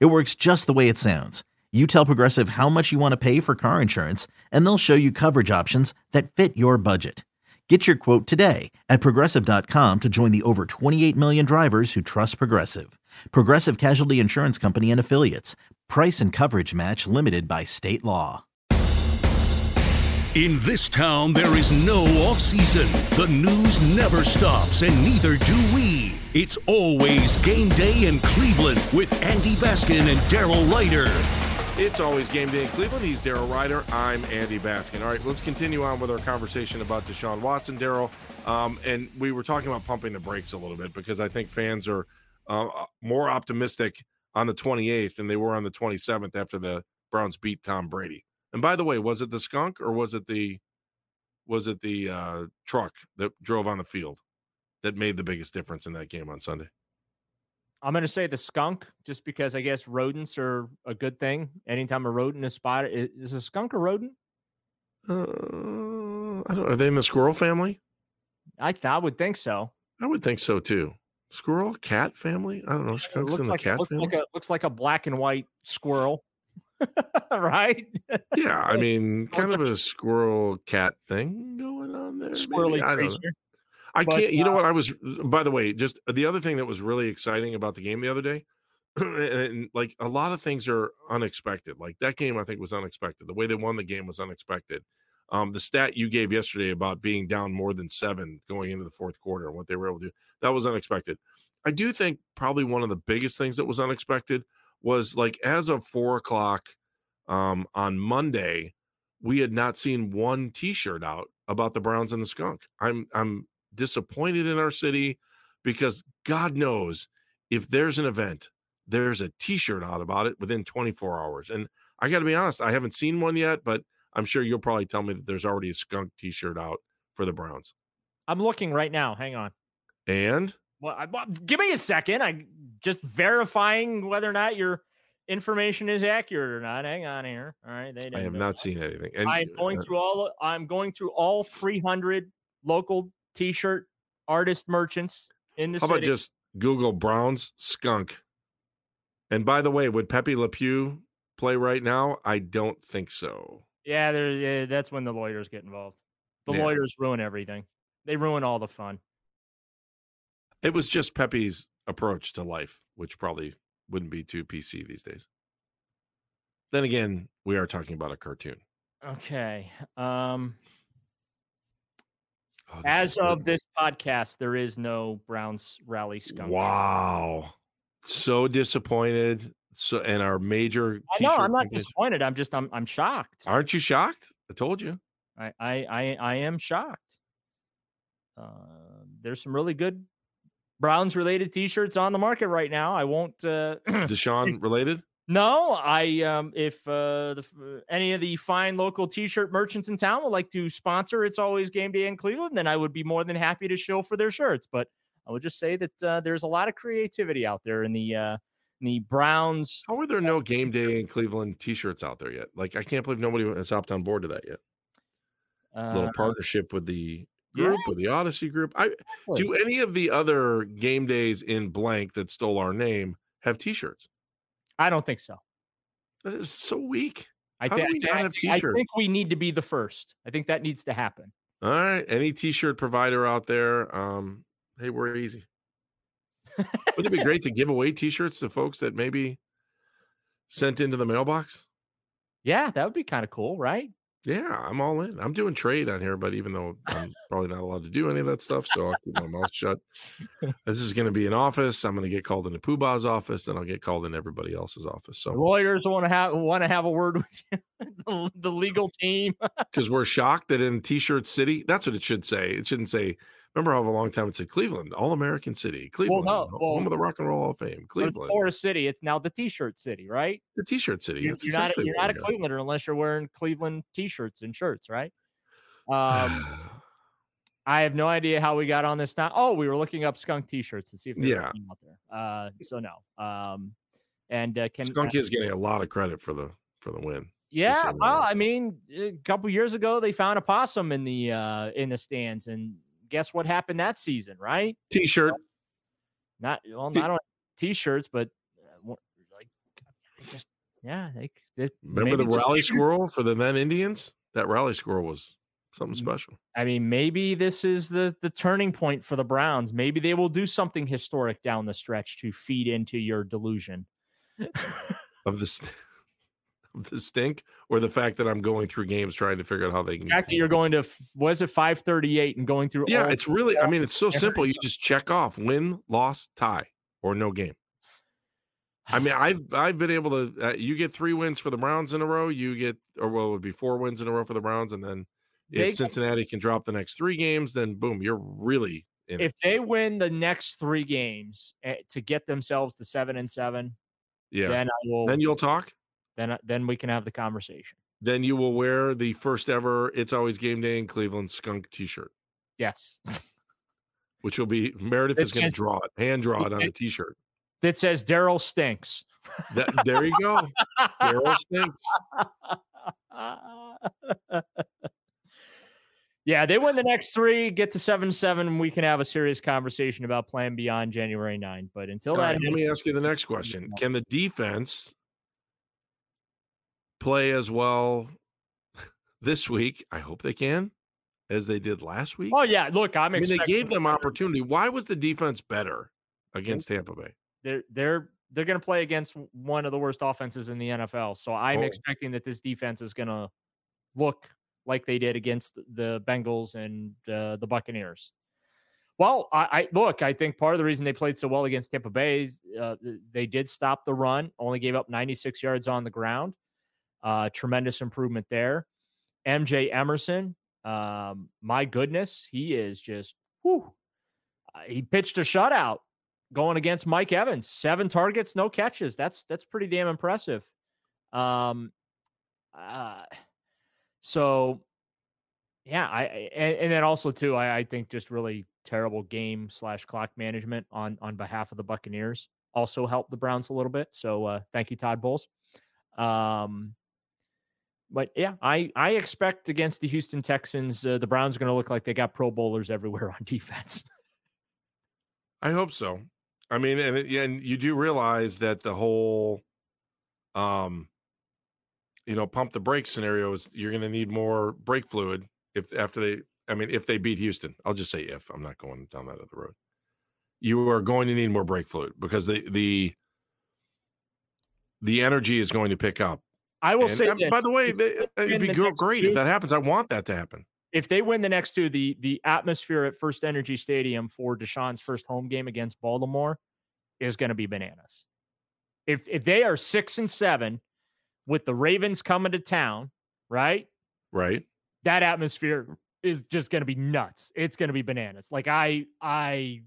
It works just the way it sounds. You tell Progressive how much you want to pay for car insurance, and they'll show you coverage options that fit your budget. Get your quote today at progressive.com to join the over 28 million drivers who trust Progressive. Progressive Casualty Insurance Company and Affiliates. Price and coverage match limited by state law. In this town, there is no off season. The news never stops, and neither do we. It's always game day in Cleveland with Andy Baskin and Daryl Ryder. It's always game day in Cleveland. He's Daryl Ryder. I'm Andy Baskin. All right, let's continue on with our conversation about Deshaun Watson, Daryl. Um, and we were talking about pumping the brakes a little bit because I think fans are uh, more optimistic on the 28th than they were on the 27th after the Browns beat Tom Brady. And by the way, was it the skunk or was it the was it the uh, truck that drove on the field that made the biggest difference in that game on Sunday? I'm going to say the skunk, just because I guess rodents are a good thing. Anytime a rodent is spotted, is a skunk a rodent? Uh, I don't. Are they in the squirrel family? I, I would think so. I would think so too. Squirrel, cat family. I don't know. Skunks in the like, cat looks family. Like a, looks like a black and white squirrel, right? yeah, I mean, kind of a squirrel cat thing going on there. Squirrely maybe? I don't know. creature. I But, can't. You know uh, what? I was. By the way, just the other thing that was really exciting about the game the other day, and, and, like a lot of things are unexpected. Like that game, I think was unexpected. The way they won the game was unexpected. Um, the stat you gave yesterday about being down more than seven going into the fourth quarter and what they were able to do that was unexpected. I do think probably one of the biggest things that was unexpected was like as of four o'clock um, on Monday, we had not seen one T-shirt out about the Browns and the Skunk. I'm I'm disappointed in our city because God knows if there's an event, there's a T-shirt out about it within 24 hours. And I got to be honest, I haven't seen one yet, but I'm sure you'll probably tell me that there's already a Skunk T-shirt out for the Browns. I'm looking right now. Hang on. And Well, I, well, give me a second. I just verifying whether or not your information is accurate or not. Hang on here. All right, they I have not it. seen anything. And I'm going uh, through all. I'm going through all 300 local T-shirt artist merchants in the how city. about just Google Browns Skunk? And by the way, would Pepe Le Pew play right now? I don't think so. yeah, that's when the lawyers get involved. The Yeah. lawyers ruin everything. They ruin all the fun. It was just Pepe's approach to life, which probably wouldn't be too PC these days. Then again, we are talking about a cartoon. Okay. Um, Oh, as of good. this podcast, there is no Browns rally skunk. wow, so disappointed. So, and our major. I know, I'm not companies- disappointed. I'm just. I'm. I'm shocked. Aren't you shocked? I told you. I. I. I, I am shocked. Uh, there's some really good Browns related T-shirts on the market right now. I won't. Uh, Deshaun related. No, I. Um, if uh, the, any of the fine local T-shirt merchants in town would like to sponsor, it's always game day in Cleveland. Then I would be more than happy to show for their shirts. But I would just say that uh, there's a lot of creativity out there in the uh, in the Browns. How are there no game day in Cleveland T-shirts out there yet? Like, I can't believe nobody has hopped on board to that yet. Uh, little partnership with the yeah. group, with the Audacy group. I do any of the other game days in blank that stole our name have T-shirts? I don't think so. That is so weak. I, do we I not I have thi- I T-shirts? think we need to be the first. I think that needs to happen. All right, any T-shirt provider out there, um, hey, we're easy. Wouldn't it be great to give away T-shirts to folks that maybe sent into the mailbox? Yeah, that would be kind of cool, right? Yeah, I'm all in. I'm doing trade on here, but even though I'm probably not allowed to do any of that stuff, so I'll keep my mouth shut. This is going to be an office. I'm going to get called into Poobah's office, then I'll get called in everybody else's office. The So lawyers want to have want to have a word with you. the, the legal team. because we're shocked that in T-shirt City, that's what it should say. It shouldn't say Remember how a long time it said Cleveland, All American City, Cleveland, no, home of the Rock and Roll Hall of Fame, Cleveland, Florida City. It's now the T-shirt city, right? the T-shirt city. You're, you're not you're not a. Clevelander unless you're wearing Cleveland T-shirts and shirts, right? Um, I have no idea how we got on this now. Oh, we were looking up skunk T-shirts to see if there's Yeah. out there. Uh, so no. Um, and uh, can Skunk is getting a lot of credit for the for the win. Yeah, well. I mean, a couple years ago they found a possum in the uh in the stands, and guess what happened that season, right? T-shirt. Not well, T- not on t-shirts, but uh, like just yeah, they, they Remember the rally squirrel for the then Indians? That rally squirrel was something special. I mean, maybe this is the the turning point for the Browns. Maybe they will do something historic down the stretch to feed into your delusion. Of the st- the stink, or the fact that I'm going through games trying to figure out how they can. That you're going to was it 538 and going through Yeah, it's really. I mean, it's so simple. You just check off win, loss, tie, or no game. I mean, I've I've been able to. Uh, you get three wins for the Browns in a row. You get, or well, it would be four wins in a row for the Browns, and then They- if Cincinnati can drop the next three games, then boom, you're really in. it. if they win the next three games eh, to get themselves to seven and seven, Yeah. then I will. Then, you'll talk. Then, uh, then we can have the conversation. Then you will wear the first ever "It's Always Game Day in Cleveland" skunk T-shirt, Yes, which will be Meredith It is going to draw it, hand draw it on the T-shirt. that says Daryl stinks. That, there you go. Daryl stinks. yeah, they win the next three, get to seven seven, and we can have a serious conversation about playing beyond January 9. But until All that, right, let me ask you the next question: Can the defense play as well this week? I hope they can, as they did last week. oh yeah, look, I'm. I mean, they gave them opportunity. Why was the defense better against Tampa Bay? they're they're they're going to play against one of the worst offenses in the NFL. So I'm Oh. expecting that this defense is going to look like they did against the Bengals and uh, the Buccaneers. Well, I, I look. I think part of the reason they played so well against Tampa Bay is uh, they did stop the run. Only gave up 96 yards on the ground. Uh, tremendous improvement there. MJ Emerson, um, my goodness, he is just whew, uh, he pitched a shutout going against Mike Evans. Seven targets, no catches. That's that's pretty damn impressive. Um, uh, so yeah, I and, and then also too, I, I think just really terrible game slash clock management on on behalf of the Buccaneers also helped the Browns a little bit. So uh, thank you, Todd Bowles. Um, but yeah, I I expect against the Houston Texans, uh, the Browns are going to look like they got Pro Bowlers everywhere on defense. I hope so. I mean, and it- and you do realize that the whole, um, you know, pump the brake scenario is you're going to need more brake fluid if after they. I mean, if they beat Houston, I'll just say if. I'm not going down that other road. You are going to need more brake fluid because the the the energy is going to pick up. I will And, say uh, this, by the way, they, they it'd be the great two- if that happens. I want that to happen. if they win the next two, the the atmosphere at First Energy Stadium for Deshaun's first home game against Baltimore is going to be bananas. If if they are six and seven with the Ravens coming to town, right? Right? That atmosphere is just going to be nuts. It's going to be bananas. Like I I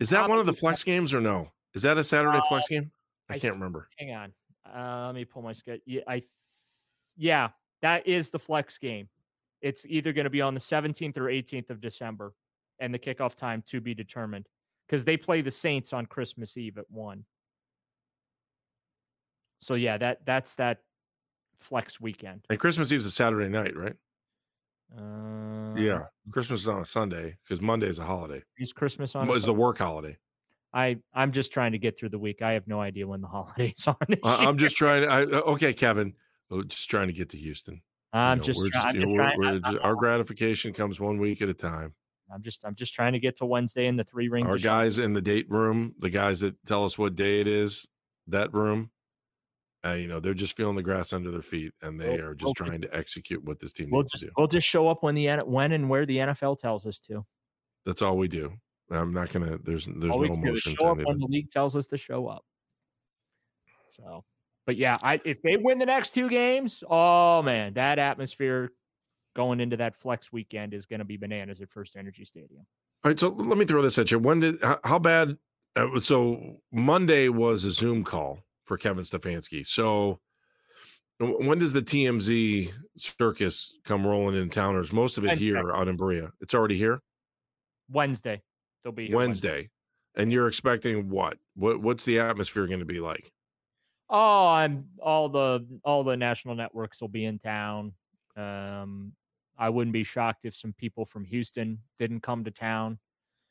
Is that one of the flex games or no? Is that a Saturday Uh, flex game? I I can't remember. hang on. Uh, let me pull my schedule. Yeah, I yeah, that is the flex game. It's either going to be on the 17th or 18th of December, and the kickoff time to be determined because they play the Saints on Christmas Eve at one. So yeah, that that's that flex weekend. And Christmas Eve's a Saturday night, right? Uh, yeah. Christmas is on a Sunday because Monday is a holiday. is Christmas on? a It's the work holiday. I I'm just trying to get through the week. I have no idea when the holidays are. this I- year. I'm just trying to. I, uh, okay, Kevin. Oh, just trying to get to Houston. I'm know, just, we're try- just know, we're- we're just- our gratification comes one week at a time. I'm just I'm just trying to get to Wednesday in the three ring. Our guys in the date room, the guys that tell us what day it is, that room, uh, you know, they're just feeling the grass under their feet, and they We'll- are just we'll- trying to execute what this team We'll needs just to do. we'll just show up when the when and where the NFL tells us to. That's all we do. I'm not gonna. There's there's All no emotion show up when the league tells us to show up. So, but yeah, I if they win the next two games, oh man, that atmosphere going into that flex weekend is going to be bananas at First Energy Stadium. All right, so let me throw this at you. When did how bad? Uh, so Monday was a Zoom call for Kevin Stefanski. So when does the TMZ circus come rolling in town? Or is most of it Wednesday. here on Berea? It's already here. Wednesday, they'll be Wednesday. Wednesday. And you're expecting what? What what's the atmosphere going to be like? Oh, I'm all the all the national networks will be in town. Um, I wouldn't be shocked if some people from Houston didn't come to town.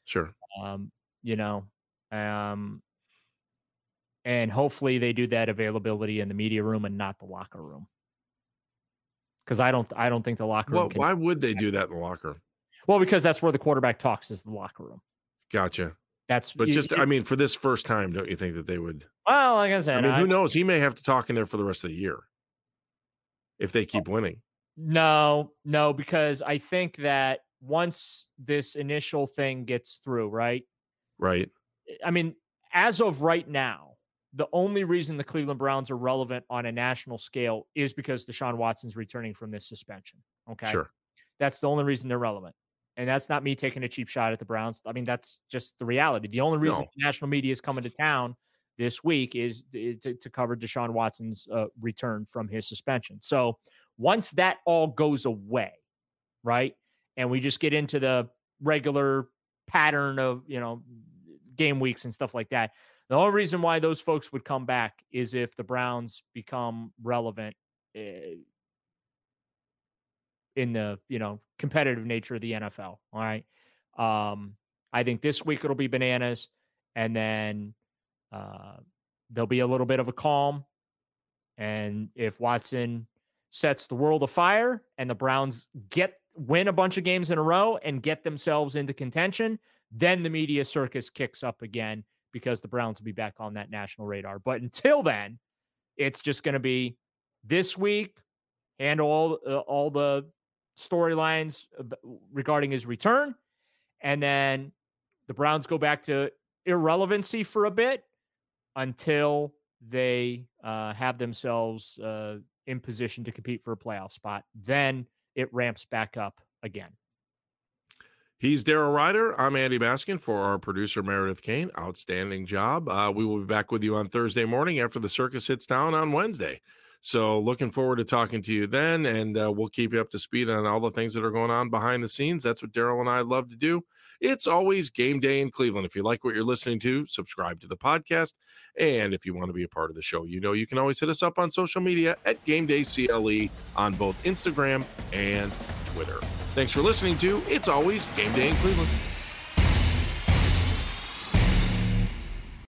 Sure. Um, you know, um, and hopefully they do that availability in the media room and not the locker room. Because I don't, I don't think the locker room. Well, why would they do that in the locker room? Well, because that's where the quarterback talks is the locker room. Gotcha. That's but just it, I mean, for this first time, don't you think that they would? Well, like I said, I mean, I, who knows? He may have to talk in there for the rest of the year if they oh, keep winning. No, no, because I think that once this initial thing gets through, right? Right. Eh, I mean, as of right now, the only reason the Cleveland Browns are relevant on a national scale is because Deshaun Watson's returning from this suspension. Okay. Sure. That's the only reason they're relevant. And that's not me taking a cheap shot at the Browns. I mean, that's just the reality. The only reason no. the national media is coming to town this week is, to, to, cover Deshaun Watson's uh, return from his suspension. So once that all goes away, right, and we just get into the regular pattern of you know game weeks and stuff like that, the only reason why those folks would come back is if the Browns become relevant. In the you know competitive nature of the NFL. All right. Um, I think this week it'll be bananas, and then uh, there'll be a little bit of a calm. And if Watson sets the world afire and the Browns get win a bunch of games in a row and get themselves into contention, then the media circus kicks up again because the Browns will be back on that national radar. But until then, it's just going to be this week handle all uh, all the storylines regarding his return. And then the Browns go back to irrelevancy for a bit until they uh, have themselves uh, in position to compete for a playoff spot. Then it ramps back up again. He's Daryl Ryder. I'm Andy Baskin for our producer, Meredith Kane. Outstanding job. Uh, we will be back with you on Thursday morning after the circus hits town on Wednesday. So looking forward to talking to you then, and uh, we'll keep you up to speed on all the things that are going on behind the scenes. That's what Daryl and I love to do. It's always game day in Cleveland. If you like what you're listening to, subscribe to the podcast. And if you want to be a part of the show, you know you can always hit us up on social media at Game Day CLE on both Instagram and Twitter. Thanks for listening to It's Always Game Day in Cleveland.